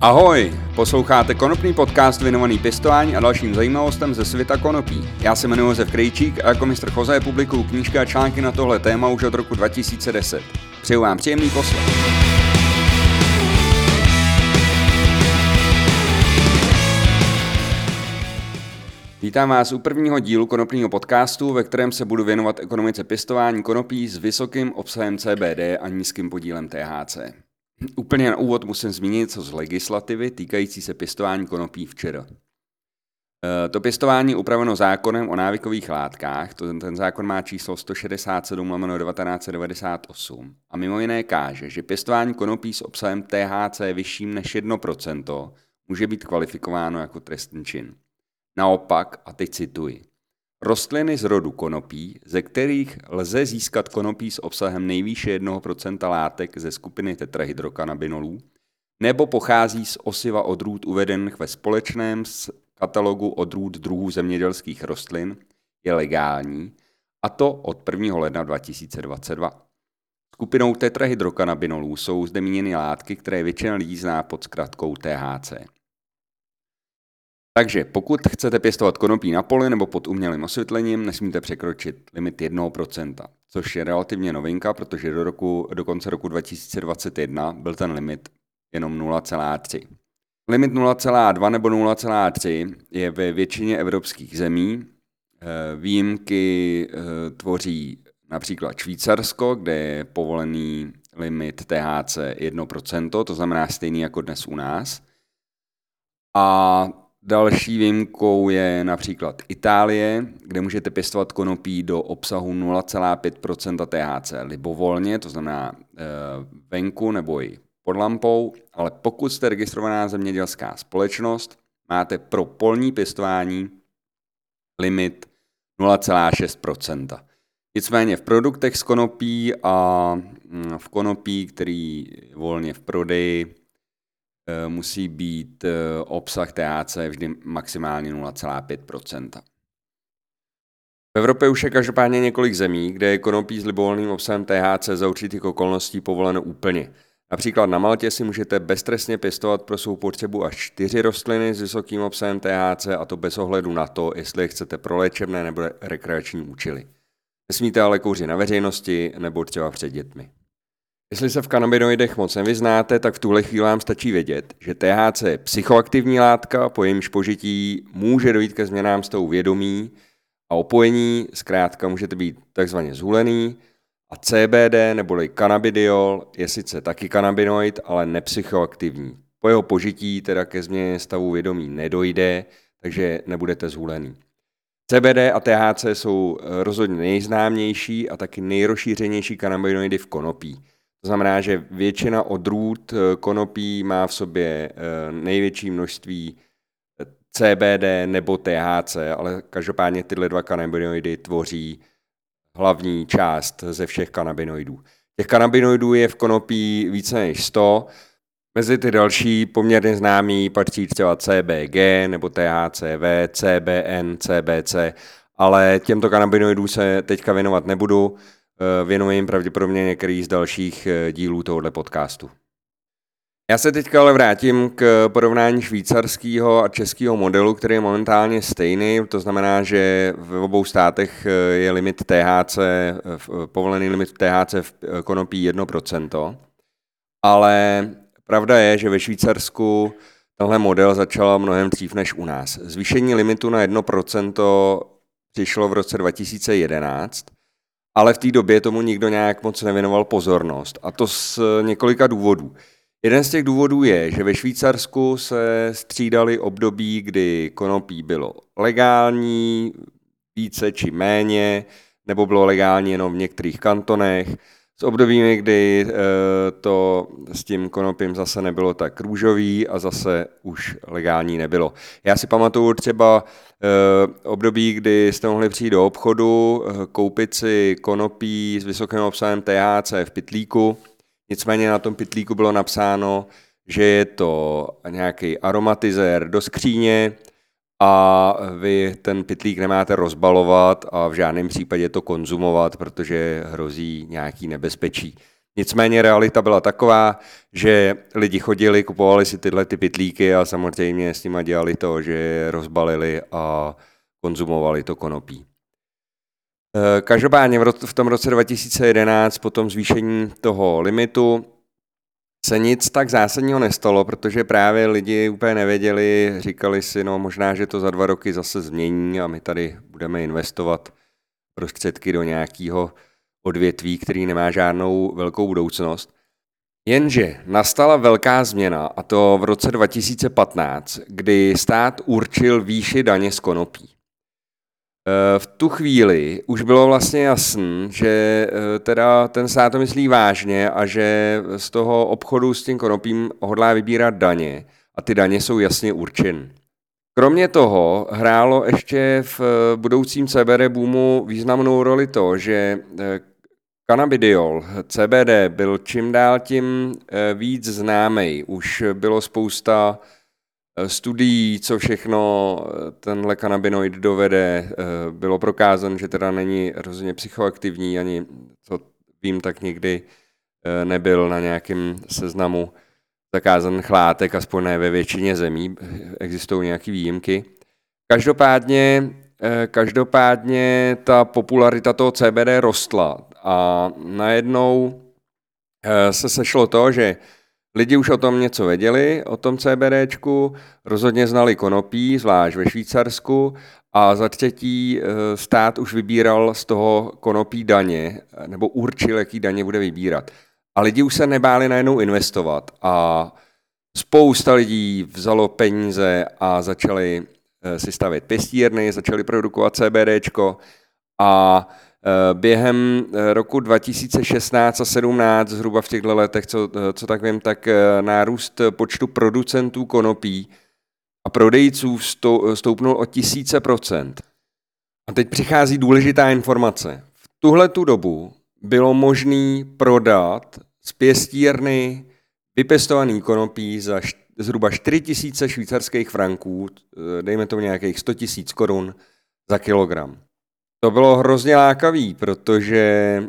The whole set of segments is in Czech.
Ahoj, posloucháte konopný podcast věnovaný pěstování a dalším zajímavostem ze světa konopí. Já se jmenuji Josef Krejčík a jako mistr Choze publikuju knížky a články na tohle téma už od roku 2010. Přeju vám příjemný poslech. Vítám vás u prvního dílu konopního podcastu, ve kterém se budu věnovat ekonomice pěstování konopí s vysokým obsahem CBD a nízkým podílem THC. Úplně na úvod musím zmínit co z legislativy týkající se pěstování konopí včera. E, to pěstování upraveno zákonem o návykových látkách, to, ten zákon má číslo 167 1998 a mimo jiné káže, že pěstování konopí s obsahem THC vyšším než 1% může být kvalifikováno jako trestný čin. Naopak, a teď cituji, Rostliny z rodu konopí, ze kterých lze získat konopí s obsahem nejvýše 1% látek ze skupiny tetrahydrokanabinolů, nebo pochází z osiva odrůd uvedených ve společném katalogu odrůd druhů zemědělských rostlin, je legální, a to od 1. ledna 2022. Skupinou tetrahydrokanabinolů jsou zde míněny látky, které většina lidí zná pod zkratkou THC. Takže pokud chcete pěstovat konopí na poli nebo pod umělým osvětlením, nesmíte překročit limit 1%, což je relativně novinka, protože do, roku, do konce roku 2021 byl ten limit jenom 0,3. Limit 0,2 nebo 0,3 je ve většině evropských zemí. Eh, výjimky eh, tvoří například Švýcarsko, kde je povolený limit THC 1%, to znamená stejný jako dnes u nás. A Další výjimkou je například Itálie, kde můžete pěstovat konopí do obsahu 0,5% THC libovolně, to znamená e, venku nebo i pod lampou, ale pokud jste registrovaná zemědělská společnost, máte pro polní pěstování limit 0,6% Nicméně v produktech z konopí a mm, v konopí, který je volně v prodeji, musí být eh, obsah THC vždy maximálně 0,5% v Evropě už je každopádně několik zemí, kde je konopí s libovolným obsahem THC za určitých okolností povoleno úplně. Například na Maltě si můžete beztrestně pěstovat pro svou potřebu až čtyři rostliny s vysokým obsahem THC a to bez ohledu na to, jestli je chcete pro léčebné nebo rekreační účely. Nesmíte ale kouřit na veřejnosti nebo třeba před dětmi. Jestli se v kanabinoidech moc nevyznáte, tak v tuhle chvíli vám stačí vědět, že THC je psychoaktivní látka, po jejímž požití může dojít ke změnám stavu vědomí a opojení, zkrátka můžete být takzvaně zhulený, a CBD neboli cannabidiol je sice taky kanabinoid, ale nepsychoaktivní. Po jeho požití teda ke změně stavu vědomí nedojde, takže nebudete zhulený. CBD a THC jsou rozhodně nejznámější a taky nejrozšířenější kanabinoidy v konopí. To znamená, že většina odrůd eh, konopí má v sobě eh, největší množství eh, CBD nebo THC, ale každopádně tyhle dva kanabinoidy tvoří hlavní část ze všech kanabinoidů. Těch kanabinoidů je v konopí více než 100. Mezi ty další poměrně známý patří třeba CBG nebo THCV, CBN, CBC, ale těmto kanabinoidům se teďka věnovat nebudu. Eh, věnuje jim pravděpodobně některý z dalších eh, dílů tohoto podcastu. Já se teďka ale vrátím k porovnání švýcarského a českého modelu, který je momentálně stejný. To znamená, že v obou státech eh, je limit THC, povolený limit THC v konopí 1%. Ale pravda je, že ve Švýcarsku tenhle model začal mnohem dřív než u nás. Zvýšení limitu na 1% přišlo v roce 2011 ale v té době tomu nikdo nějak moc nevěnoval pozornost. A to z několika důvodů. Jeden z těch důvodů je, že ve Švýcarsku se střídali období, kdy konopí bylo legální, více či méně, nebo bylo legální jenom v některých kantonech s obdobími, kdy e, to s tím konopím zase nebylo tak růžový a zase už legální nebylo. Já si pamatuju třeba e, období, kdy jste mohli přijít do obchodu, e, koupit si konopí s vysokým obsahem THC v pitlíku, nicméně na tom pitlíku bylo napsáno, že je to nějaký aromatizér do skříně, a vy ten pitlík nemáte rozbalovat a v žádném případě to konzumovat, protože hrozí nějaký nebezpečí. Nicméně realita byla taková, že lidi chodili, kupovali si tyhle ty pitlíky a samozřejmě s nimi dělali to, že je rozbalili a konzumovali to konopí. Eh, každopádně v tom roce 2011 po tom zvýšení toho limitu se nic tak zásadního nestalo, protože právě lidi úplně nevěděli, říkali si, no možná, že to za dva roky zase změní a my tady budeme investovat prostředky do nějakého odvětví, který nemá žádnou velkou budoucnost. Jenže nastala velká změna, a to v roce 2015, kdy stát určil výši daně z konopí. E, v tu chvíli už bylo vlastně jasné, že e, teda ten stát to myslí vážně a že z toho obchodu s tím konopím hodlá vybírat daně a ty daně jsou jasně určeny. Kromě toho hrálo ještě v budoucím CBD boomu významnou roli to, že Cannabidiol, CBD, byl čím dál tím eh, víc známý. Už bylo spousta eh, studií, co všechno eh, tenhle kanabinoid dovede. Bylo prokázán, že teda není rozhodně psychoaktivní, ani co vím, tak nikdy nebyl na nějakém seznamu zakázaných látek, aspoň ne ve většině zemí. Existují nějaké výjimky. Každopádně, každopádně ta popularita toho CBD rostla. A najednou eh, se sešlo to, že lidi už o tom něco věděli, o tom CBDčku, rozhodně znali konopí, zvlášť ve Švýcarsku, a za třetí eh, stát už vybíral z toho konopí daně, nebo určil, jaký daně bude vybírat. A lidi už se nebáli najednou investovat a spousta lidí vzalo peníze a začali eh, si stavět pěstírny, začali produkovat CBDčko a během eh, roku 2016 a 17, zhruba v těchto letech, co, eh, co tak vím, tak nárůst počtu producentů konopí a prodejců stoupnul o tisíce procent. A teď přichází důležitá informace. V tuhle tu dobu bylo možné prodat z pěstírny vypěstovaný konopí za zhruba 4 tisíce švýcarských franků, dejme to nějakých 100 tisíc korun za kilogram. To bylo hrozně lákavý, protože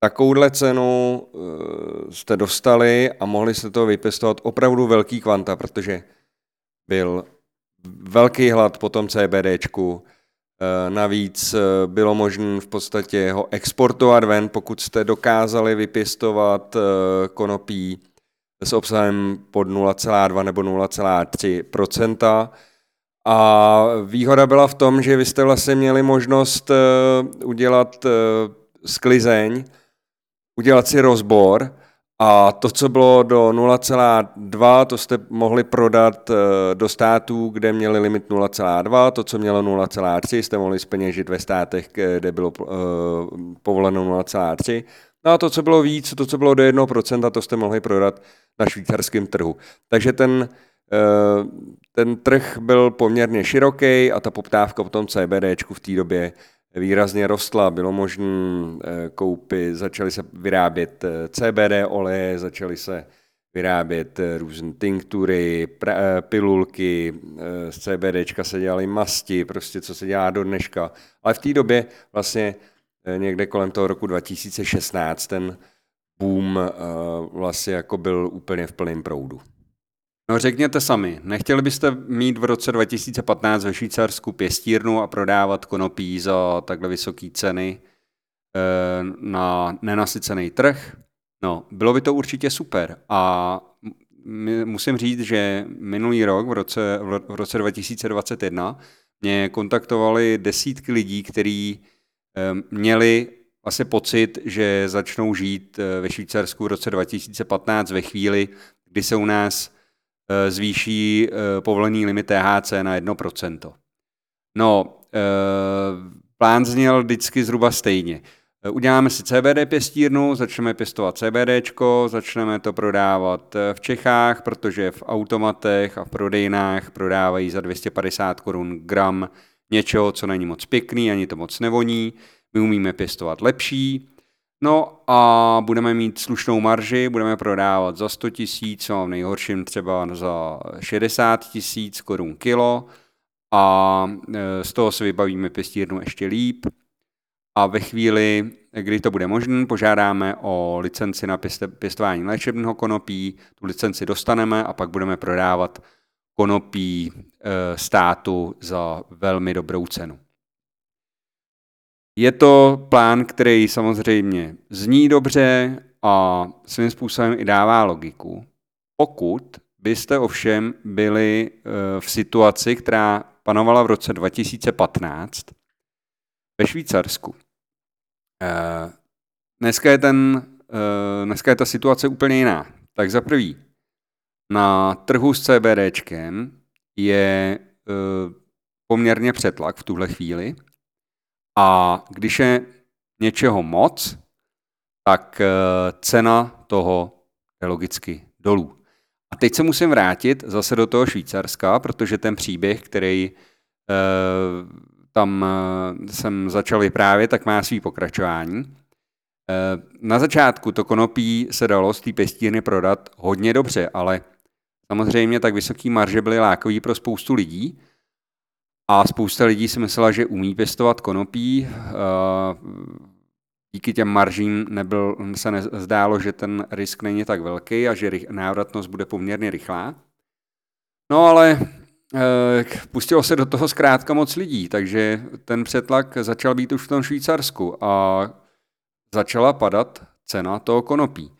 takovouhle cenu uh, jste dostali a mohli jste to vypěstovat opravdu velký kvanta, protože byl velký hlad po tom CBDčku, uh, navíc uh, bylo možné v podstatě ho exportovat ven, pokud jste dokázali vypěstovat konopí s obsahem pod 0,2 nebo 0,3 a výhoda byla v tom, že vy jste vlastně měli možnost uh, udělat uh, sklizeň, udělat si rozbor a to, co bylo do 0,2, to jste mohli prodat uh, do států, kde měli limit 0,2, to, co mělo 0,3, jste mohli speněžit ve státech, kde bylo povoleno 0,3. No a to, co bylo víc, to, co bylo do 1%, to jste mohli prodat na švýcarském trhu. Takže ten Eh, ten trh byl poměrně široký a ta poptávka po tom CBDčku v té době výrazně rostla. Bylo možné eh, koupit, začaly se vyrábět eh, CBD oleje, začaly se vyrábět různé tinktury, pilulky, z CBDčka se dělaly masti, prostě co se dělá do dneška. Ale v té době vlastně někde kolem toho roku 2016 ten boom vlastně jako byl úplně v plném proudu. No řekněte sami, nechtěli byste mít v roce 2015 ve Švýcarsku pěstírnu a prodávat konopí za takhle vysoké ceny e, na nenasycený trh? No, bylo by to určitě super. A musím říct, že minulý rok, v roce, v roce 2021, mě kontaktovali desítky lidí, kteří e, měli vlastně pocit, že začnou žít eh, ve Švýcarsku v roce 2015 ve chvíli, kdy se u nás Eh, zvýší eh, povolený limit THC na 1%. No, eh, plán zněl vždycky zhruba stejně. Uděláme si CBD pěstírnu, začneme pěstovat CBDčko, začneme to prodávat v Čechách, protože v automatech a v prodejnách prodávají za 250 korun gram něčeho, co není moc pěkný, ani to moc nevoní. My umíme pěstovat lepší, No a budeme mít slušnou marži, budeme prodávat za 100 tisíc, no v nejhorším třeba za 60 tisíc korun kilo. A e, z toho se vybavíme pěstírnu ještě líp. A ve chvíli, kdy to bude možné, požádáme o licenci na pěstování léčebného konopí, tu licenci dostaneme a pak budeme prodávat konopí eh, státu za velmi dobrou cenu. Je to plán, který samozřejmě zní dobře a svým způsobem i dává logiku. Pokud byste ovšem byli eh, v situaci, která panovala v roce 2015 ve Švýcarsku. Eh, dneska je, ten, dneska je ta situace úplně jiná. Tak za prvý, na trhu s CBDčkem je poměrně přetlak v tuhle chvíli a když je něčeho moc, tak uh, cena toho je logicky dolů. A teď se musím vrátit zase do toho Švýcarska, protože ten příběh, který uh, tam uh, jsem začal vyprávět, tak má svý pokračování. Na začátku to konopí se dalo z té pěstírny prodat hodně dobře, ale Samozřejmě tak vysoký marže byly lákový pro spoustu lidí a spousta lidí si myslela, že umí pěstovat konopí. Díky těm maržím nebyl, se nezdálo, že ten risk není tak velký a že návratnost bude poměrně rychlá. No ale eh, pustilo se do toho zkrátka moc lidí, takže ten přetlak začal být už v tom Švýcarsku a začala padat cena toho konopí.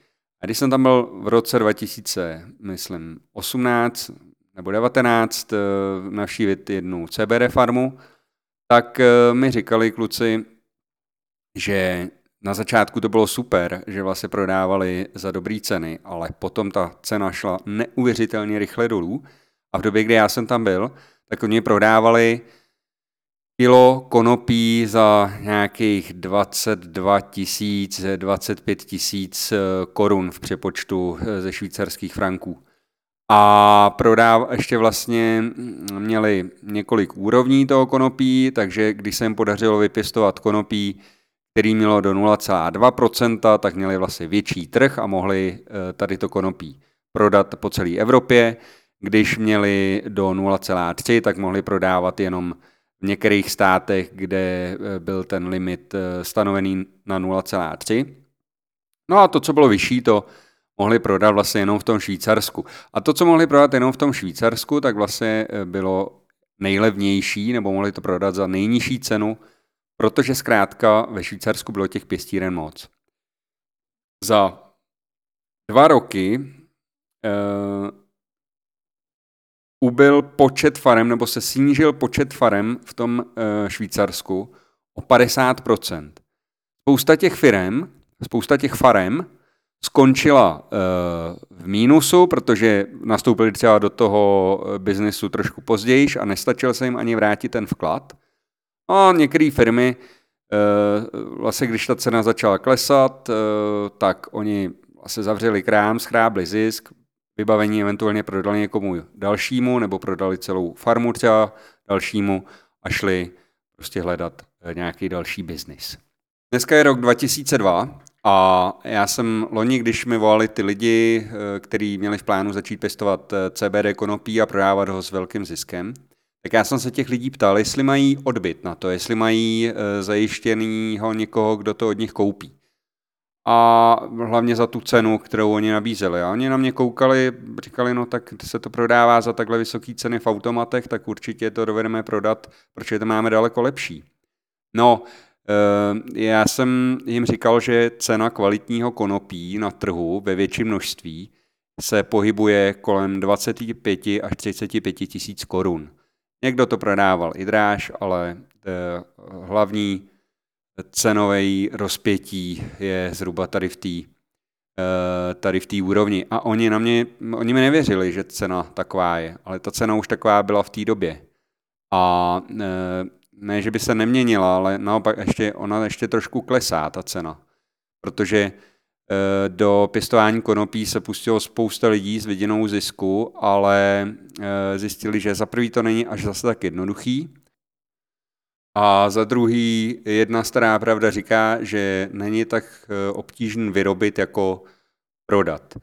A když jsem tam byl v roce 2000, myslím, 18 nebo 19 eh, navštívit jednu CBD farmu, tak eh, mi říkali kluci, že na začátku to bylo super, že vlastně prodávali za dobré ceny, ale potom ta cena šla neuvěřitelně rychle dolů a v době, kdy já jsem tam byl, tak oni prodávali kilo konopí za nějakých 22 tisíc, 25 tisíc eh, korun v přepočtu ze švýcarských franků. A prodáv, ještě vlastně měli několik úrovní toho konopí, takže když se jim podařilo vypěstovat konopí, který mělo do 0,2%, tak měli vlastně větší trh a mohli eh, tady to konopí prodat po celé Evropě. Když měli do 0,3, tak mohli prodávat jenom v některých státech, kde eh, byl ten limit eh, stanovený na 0,3. No a to, co bylo vyšší, to mohli prodat vlastně jenom v tom Švýcarsku. A to, co mohli prodat jenom v tom Švýcarsku, tak vlastně eh, bylo nejlevnější, nebo mohli to prodat za nejnižší cenu, protože zkrátka ve Švýcarsku bylo těch pěstíren moc. Za dva roky ubyl počet farem, nebo se snížil počet farem v tom e, Švýcarsku o 50%. Spousta těch firem, spousta těch farem skončila e, v mínusu, protože nastoupili třeba do toho eh, biznesu trošku později a nestačil se jim ani vrátit ten vklad. A některé firmy, e, vlastně když ta cena začala klesat, e, tak oni vlastně zavřeli krám, schrábli zisk, vybavení eventuálně prodali někomu dalšímu, nebo prodali celou farmu třeba dalšímu a šli prostě hledat eh, nějaký další biznis. Dneska je rok 2002 a já jsem loni, když mi volali ty lidi, eh, kteří měli v plánu začít pěstovat eh, CBD konopí a prodávat ho s velkým ziskem, tak já jsem se těch lidí ptal, jestli mají odbyt na to, jestli mají zajištěnýho někoho, kdo to od nich koupí a hlavně za tu cenu, kterou oni nabízeli. A oni na mě koukali, říkali, no tak se to prodává za takhle vysoké ceny v automatech, tak určitě to dovedeme prodat, protože to máme daleko lepší. No, eh, já jsem jim říkal, že cena kvalitního konopí na trhu ve větším množství se pohybuje kolem 25 až 35 tisíc korun. Někdo to prodával i dráž, ale eh, hlavní cenové rozpětí je zhruba tady v té eh, tady v té úrovni. A oni na mě, oni mi nevěřili, že cena taková je, ale ta cena už taková byla v té době. A eh, ne, že by se neměnila, ale naopak ještě, ona ještě trošku klesá, ta cena. Protože eh, do pěstování konopí se pustilo spousta lidí s vidinou zisku, ale zjistili, že za prvý to není až zase tak jednoduchý, a za druhý, jedna stará pravda říká, že není tak eh, obtížný vyrobit jako prodat.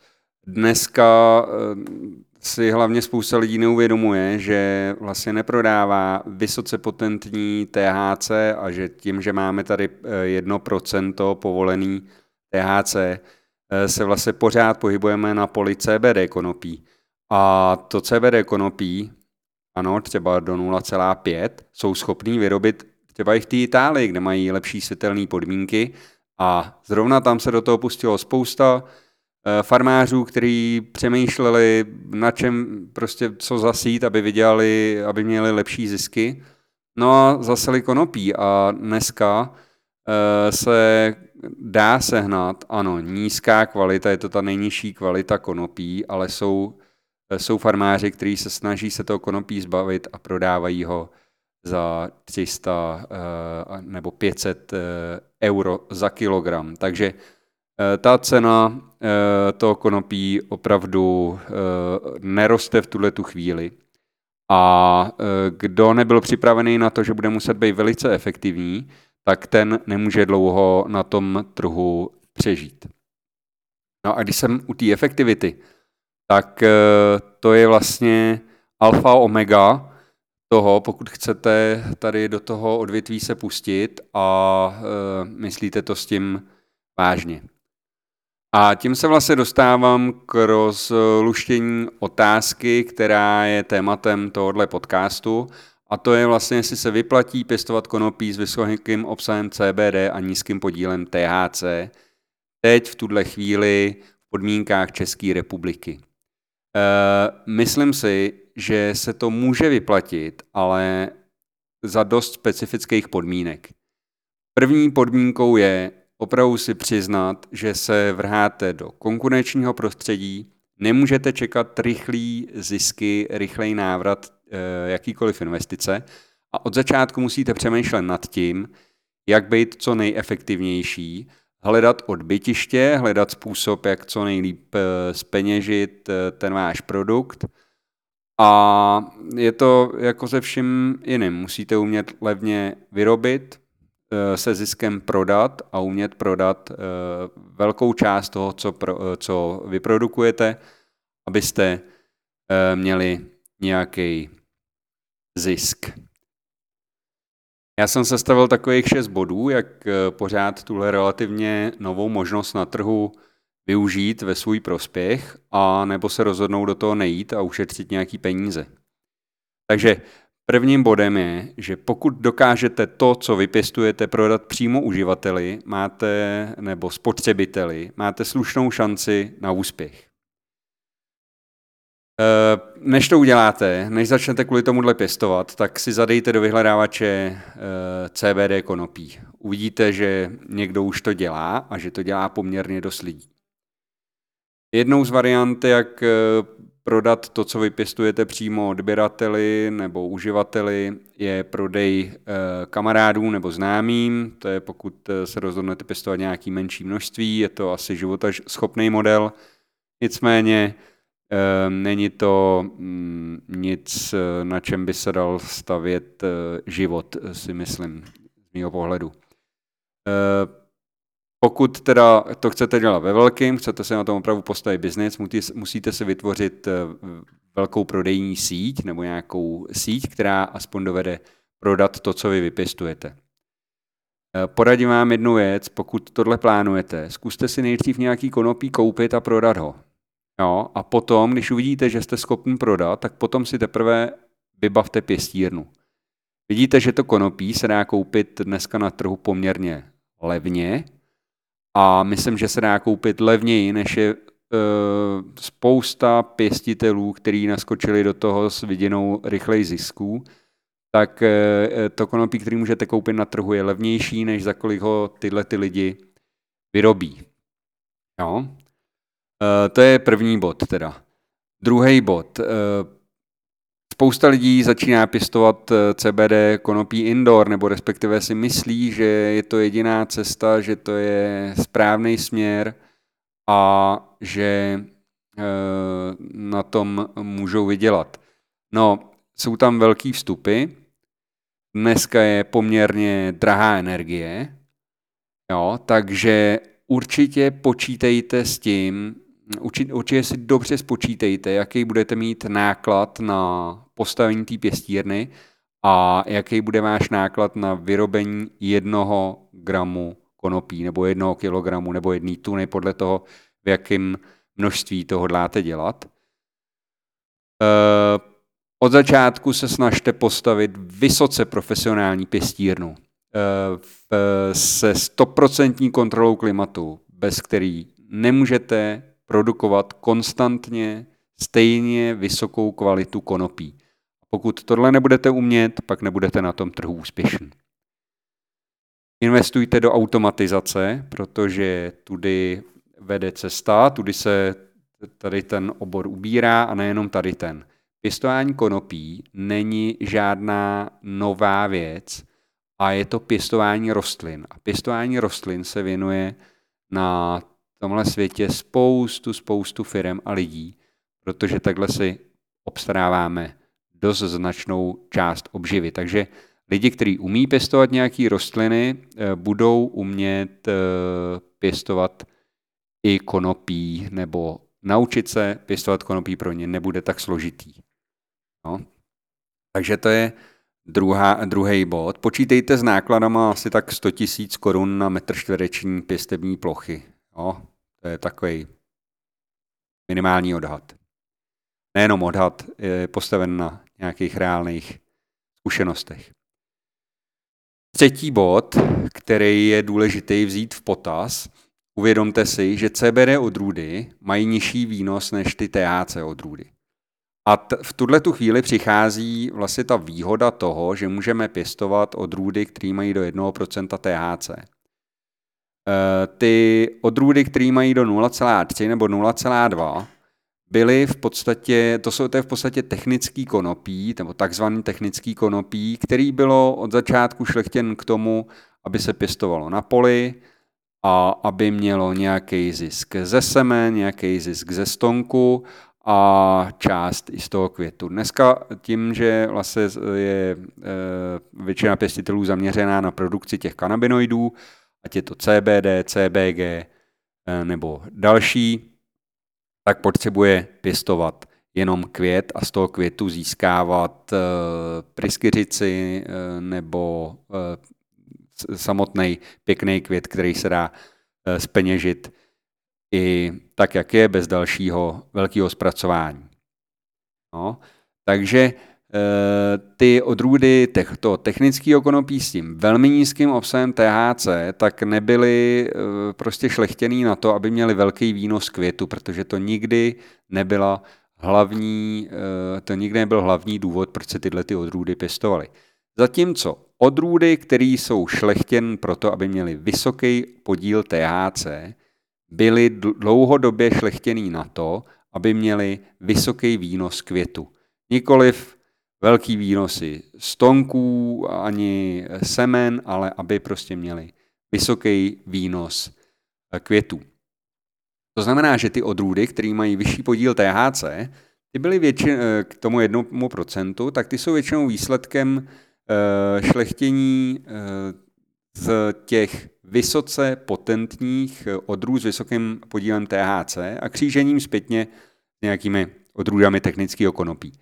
dneska si hlavně spousta lidí neuvědomuje, že vlastně neprodává vysoce potentní THC a že tím, že máme tady 1% povolený THC, se vlastně pořád pohybujeme na poli CBD konopí. A to CBD konopí, ano, třeba do 0,5, jsou schopní vyrobit třeba i v té Itálii, kde mají lepší světelné podmínky a zrovna tam se do toho pustilo spousta eh, farmářů, kteří přemýšleli, na čem prostě co zasít, aby vydělali, aby měli lepší zisky. No a zaseli konopí a dneska eh, se dá sehnat, ano, nízká kvalita, je to ta nejnižší kvalita konopí, ale jsou, jsou farmáři, kteří se snaží se toho konopí zbavit a prodávají ho za 300 eh, nebo 500 eh, euro za kilogram. Takže eh, ta cena toho konopí opravdu neroste v tuhle tu chvíli. A kdo nebyl připravený na to, že bude muset být velice efektivní, tak ten nemůže dlouho na tom trhu přežít. No a když jsem u té efektivity, tak to je vlastně alfa omega toho, pokud chcete tady do toho odvětví se pustit a myslíte to s tím vážně. A tím se vlastně dostávám k rozluštění otázky, která je tématem tohohle podcastu, a to je vlastně, jestli se vyplatí pěstovat konopí s vysokým obsahem CBD a nízkým podílem THC teď v tuhle chvíli v podmínkách České republiky. E, myslím si, že se to může vyplatit, ale za dost specifických podmínek. První podmínkou je opravdu si přiznat, že se vrháte do konkurenčního prostředí, nemůžete čekat rychlý zisky, rychlej návrat e, jakýkoliv investice a od začátku musíte přemýšlet nad tím, jak být co nejefektivnější, hledat odbytiště, hledat způsob, jak co nejlíp speněžit eh, ten váš produkt – a je to jako se vším jiným. Musíte umět levně vyrobit, eh, se ziskem prodat a umět prodat eh, velkou část toho, co, pro, eh, co vyprodukujete, abyste měli nějaký zisk. Já jsem sestavil takových šest bodů, jak pořád tuhle relativně novou možnost na trhu využít ve svůj prospěch a nebo se rozhodnou do toho nejít a ušetřit nějaký peníze. Takže prvním bodem je, že pokud dokážete to, co vypěstujete, prodat přímo uživateli, máte nebo spotřebiteli, máte slušnou šanci na úspěch. Eh, než to uděláte, než začnete kvůli tomuhle pěstovat, tak si zadejte do vyhledávače eh, CBD konopí. Uvidíte, že někdo už to dělá a že to dělá poměrně dost lidí. Jednou z variant, jak eh, prodat to, co vypěstujete přímo odběrateli nebo uživateli, je prodej eh, kamarádů nebo známým. To je pokud eh, se rozhodnete pěstovat nějaký menší množství, je to asi životaschopný model. Nicméně není to mm, nic, na čem by se dal stavět život, si myslím, z mého pohledu. Pokud teda to chcete dělat ve velkým, chcete se na tom opravdu postavit biznis, musíte si vytvořit eh, velkou prodejní síť nebo nějakou síť, která aspoň dovede prodat to, co vy vypěstujete. Eh, poradím vám jednu věc, pokud tohle plánujete, zkuste si nejdřív nějaký konopí koupit a prodat ho. Jo, a potom, když uvidíte, že jste schopni prodat, tak potom si teprve vybavte pěstírnu. Vidíte, že to konopí se dá koupit dneska na trhu poměrně levně, a myslím, že se dá koupit levněji, než je uh, spousta pěstitelů, kteří naskočili do toho s vidinou rychlej zisků, tak uh, to konopí, který můžete koupit na trhu, je levnější, než za kolik ho tyhle ty lidi vyrobí. Jo? Uh, to je první bod teda. Druhý bod. Spousta lidí začíná pěstovat eh, CBD konopí indoor, nebo respektive si myslí, že je to jediná cesta, že to je správný směr a že eh, na tom můžou vydělat. No, jsou tam velký vstupy, dneska je poměrně drahá energie, jo, takže určitě počítejte s tím, určitě si dobře spočítejte, jaký budete mít náklad na postavení té pěstírny a jaký bude váš náklad na vyrobení jednoho gramu konopí nebo jednoho kilogramu nebo jedné tuny podle toho, v jakém množství to hodláte dělat. Eh, od začátku se snažte postavit vysoce profesionální pěstírnu eh, se stoprocentní kontrolou klimatu, bez který nemůžete produkovat konstantně stejně vysokou kvalitu konopí. Pokud tohle nebudete umět, pak nebudete na tom trhu úspěšní. Investujte do automatizace, protože tudy vede cesta, tudy se tady ten obor ubírá a nejenom tady ten. Pěstování konopí není žádná nová věc a je to pěstování rostlin. A pěstování rostlin se věnuje na tomhle světě spoustu, spoustu firm a lidí, protože takhle si obstaráváme dost značnou část obživy. Takže lidi, kteří umí pěstovat nějaké rostliny, eh, budou umět eh, pěstovat i konopí, nebo naučit se pěstovat konopí pro ně nebude tak složitý. No. Takže to je druhá, druhý bod. Počítejte s nákladama asi tak 100 000 korun na metr čtvereční pěstební plochy. No, to je takový minimální odhad. Nejenom odhad, je postaven na nějakých reálných zkušenostech. Třetí bod, který je důležitý vzít v potaz, uvědomte si, že CBD odrůdy mají nižší výnos než ty THC odrůdy. A t- v tuhle tu chvíli přichází vlastně ta výhoda toho, že můžeme pěstovat odrůdy, které mají do 1% THC. E, ty odrůdy, které mají do 0,3 nebo 0,2, byly v podstatě, to jsou to je v podstatě technický konopí, nebo takzvaný technický konopí, který bylo od začátku šlechtěn k tomu, aby se pěstovalo na poli a aby mělo nějaký zisk ze semen, nějaký zisk ze stonku a část i z toho květu. Dneska tím, že vlastně je e, většina pěstitelů zaměřená na produkci těch kanabinoidů, ať je to CBD, CBG e, nebo další, tak potřebuje pěstovat jenom květ a z toho květu získávat e, pryskyřici e, nebo samotný pěkný květ, který se dá speněžit i tak, jak je, bez dalšího velkého zpracování. No, takže ty odrůdy těchto technického konopí s tím velmi nízkým obsahem THC, tak nebyly e, prostě šlechtěný na to, aby měli velký výnos květu, protože to nikdy nebyla hlavní, e, to nikdy nebyl hlavní důvod, proč se tyhle ty odrůdy pěstovaly. Zatímco odrůdy, které jsou šlechtěn proto, aby měly vysoký podíl THC, byli dlouhodobě šlechtěný na to, aby měli vysoký výnos květu. Nikoliv velký výnosy stonků ani semen, ale aby prostě měli vysoký výnos eh, květů. To znamená, že ty odrůdy, které mají vyšší podíl THC, ty byly většin, eh, k tomu jednomu procentu, tak ty jsou většinou výsledkem eh, šlechtění z těch vysoce potentních odrůd s vysokým podílem THC a křížením zpětně s nějakými odrůdami technického konopí.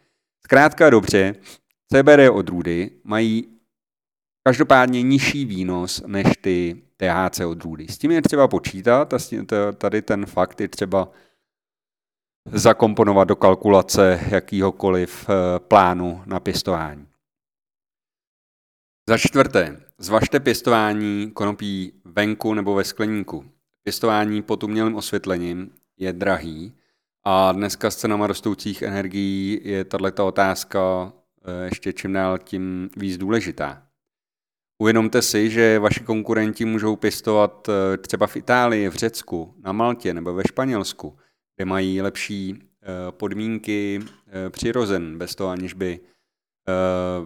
Zkrátka dobře, CBD odrůdy mají každopádně nižší výnos než ty THC odrůdy. S tím je třeba počítat a tady ten fakt je třeba zakomponovat do kalkulace jakýhokoliv eh, plánu na pěstování. Za čtvrté, zvažte pěstování konopí venku nebo ve skleníku. Pěstování pod umělým osvětlením je drahý a dneska s cenama rostoucích energií je tato otázka eh, ještě čím dál tím víc důležitá. Uvědomte si, že vaši konkurenti můžou pěstovat eh, třeba v Itálii, v Řecku, na Maltě nebo ve Španělsku, kde mají lepší eh, podmínky přirozen, bez toho aniž by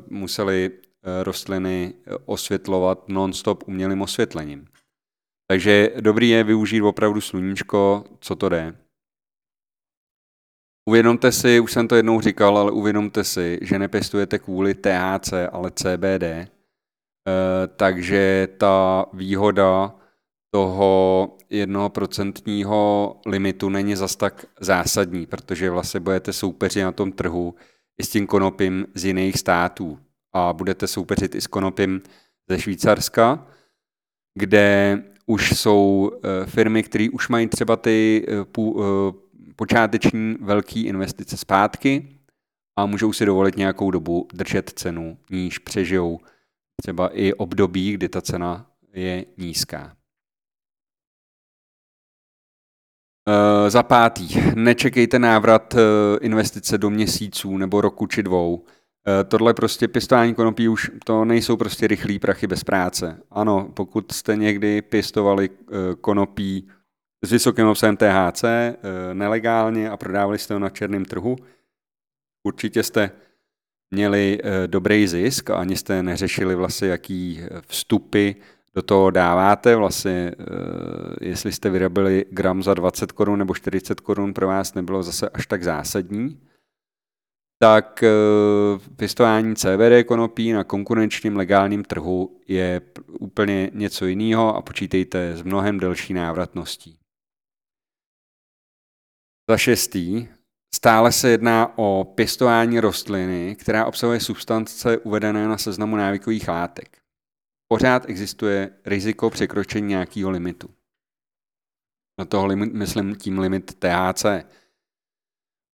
museli rostliny osvětlovat non-stop umělým osvětlením. Takže dobrý je využít opravdu sluníčko, co to jde. Uvědomte si, už jsem to jednou říkal, ale uvědomte si, že nepěstujete kvůli THC, ale CBD. E, eh, takže ta výhoda toho jednoprocentního limitu není zas tak zásadní, protože vlastně budete soupeřit na tom trhu i s tím konopím z jiných států a budete soupeřit i s konopím ze Švýcarska, kde už jsou eh, firmy, které už mají třeba ty eh, počáteční velké investice zpátky a můžou si dovolit nějakou dobu držet cenu, níž přežijou třeba i období, kdy ta cena je nízká. Za pátý, nečekejte návrat investice do měsíců nebo roku či dvou. Eh, tohle prostě pěstování konopí už to nejsou prostě rychlí prachy bez práce. Ano, pokud jste někdy pěstovali eh, konopí s vysokým obsahem THC eh, nelegálně a prodávali jste ho na černém trhu, určitě jste měli dobrý zisk a ani jste neřešili vlastně, jaký vstupy do toho dáváte. Vlastně, jestli jste vyrobili gram za 20 korun nebo 40 korun, pro vás nebylo zase až tak zásadní tak eh, pěstování CBD konopí na konkurenčním legálním trhu je úplně něco jiného a počítejte s mnohem delší návratností. Za šestý, stále se jedná o pěstování rostliny, která obsahuje substance uvedené na seznamu návykových látek. Pořád existuje riziko překročení nějakého limitu. Na toho limit, myslím tím limit THC.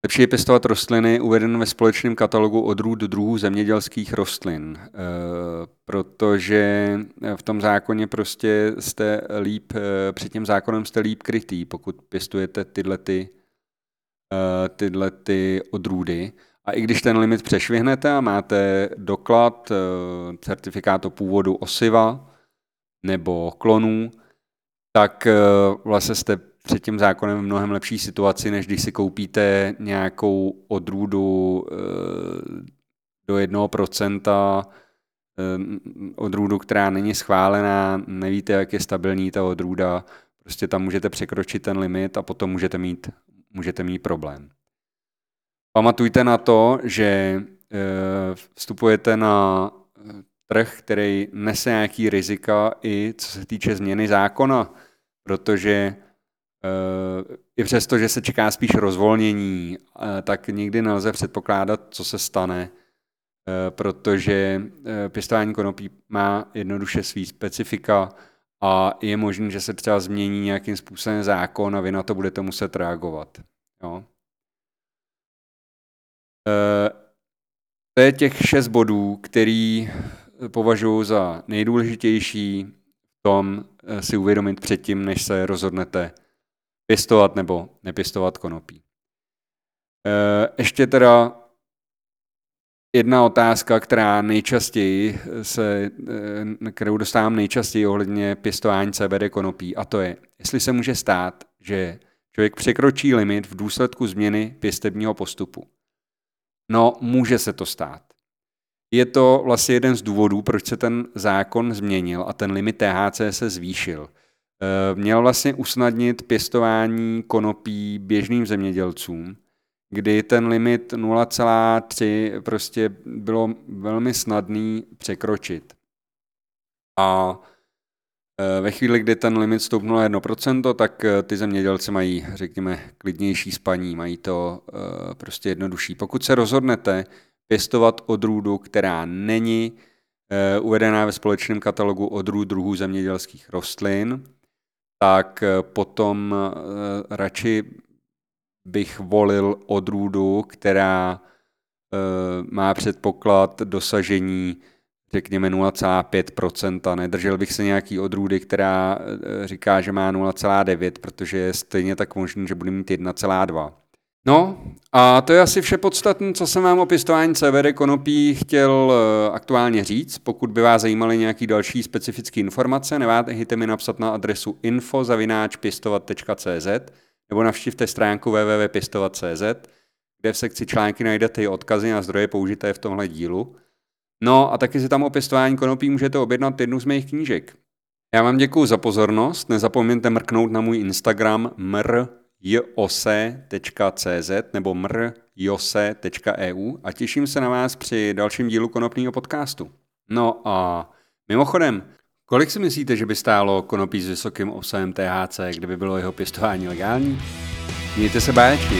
Lepší je pěstovat rostliny uvedené ve společném katalogu odrůd druhů zemědělských rostlin, eh, protože v tom zákoně prostě jste líp, eh, před tím zákonem jste líp krytý, pokud pěstujete tyhle, ty, tyhle ty odrůdy. A i když ten limit přešvihnete a máte doklad, certifikát o původu osiva nebo klonů, tak vlastně jste před tím zákonem v mnohem lepší situaci, než když si koupíte nějakou odrůdu eh, do jednoho procenta eh, odrůdu, která není schválená, nevíte, jak je stabilní ta odrůda, prostě tam můžete překročit ten limit a potom můžete mít, můžete mít problém. Pamatujte na to, že eh, vstupujete na trh, který nese nějaký rizika i co se týče změny zákona, protože i přesto, že se čeká spíš rozvolnění, eh, tak nikdy nelze předpokládat, co se stane, eh, protože eh, pěstování konopí má jednoduše svý specifika a je možné, že se třeba změní nějakým způsobem zákon a vy na to budete muset reagovat. Jo? To je těch šest bodů, který považuji za nejdůležitější v tom si uvědomit předtím, než se rozhodnete pěstovat nebo nepěstovat konopí. Eh, ještě teda jedna otázka, která nejčastěji se, eh, kterou dostávám nejčastěji ohledně pěstování CBD konopí, a to je, jestli se může stát, že člověk překročí limit v důsledku změny pěstebního postupu. No, může se to stát. Je to vlastně jeden z důvodů, proč se ten zákon změnil a ten limit THC se zvýšil. Eh, měl vlastně usnadnit pěstování konopí běžným zemědělcům, kdy ten limit 0,3 prostě bylo velmi snadný překročit. A eh, ve chvíli, kdy ten limit stoupnul 1%, tak eh, ty zemědělci mají, řekněme, klidnější spaní, mají to prostě jednodušší. Pokud se rozhodnete pěstovat odrůdu, která není uvedená ve společném katalogu odrůd druhů zemědělských rostlin, tak potom radši bych volil odrůdu, která eh, má předpoklad dosažení řekněme 0,5%. Nedržel bych se nějaký odrůdy, která říká, že má 0,9, protože je stejně tak možný, že bude mít 1,2. No a to je asi vše podstatné, co jsem vám o pěstování CBD konopí chtěl eh, aktuálně říct. Pokud by vás zajímaly nějaké další specifické informace, neváhejte mi napsat na adresu info.pěstovat.cz nebo navštivte stránku www.pěstovat.cz, kde v sekci články najdete i odkazy na zdroje použité v tomhle dílu. No a taky si tam o pěstování konopí můžete objednat jednu z mých knížek. Já vám děkuji za pozornost, nezapomeňte mrknout na můj Instagram mr jose.cz nebo mrjose.eu a těším se na vás při dalším dílu konopního podcastu. No a mimochodem, Kolik si myslíte, že by stálo konopí s vysokým obsahem THC, kdyby bylo jeho pěstování legální? Mějte se báječně.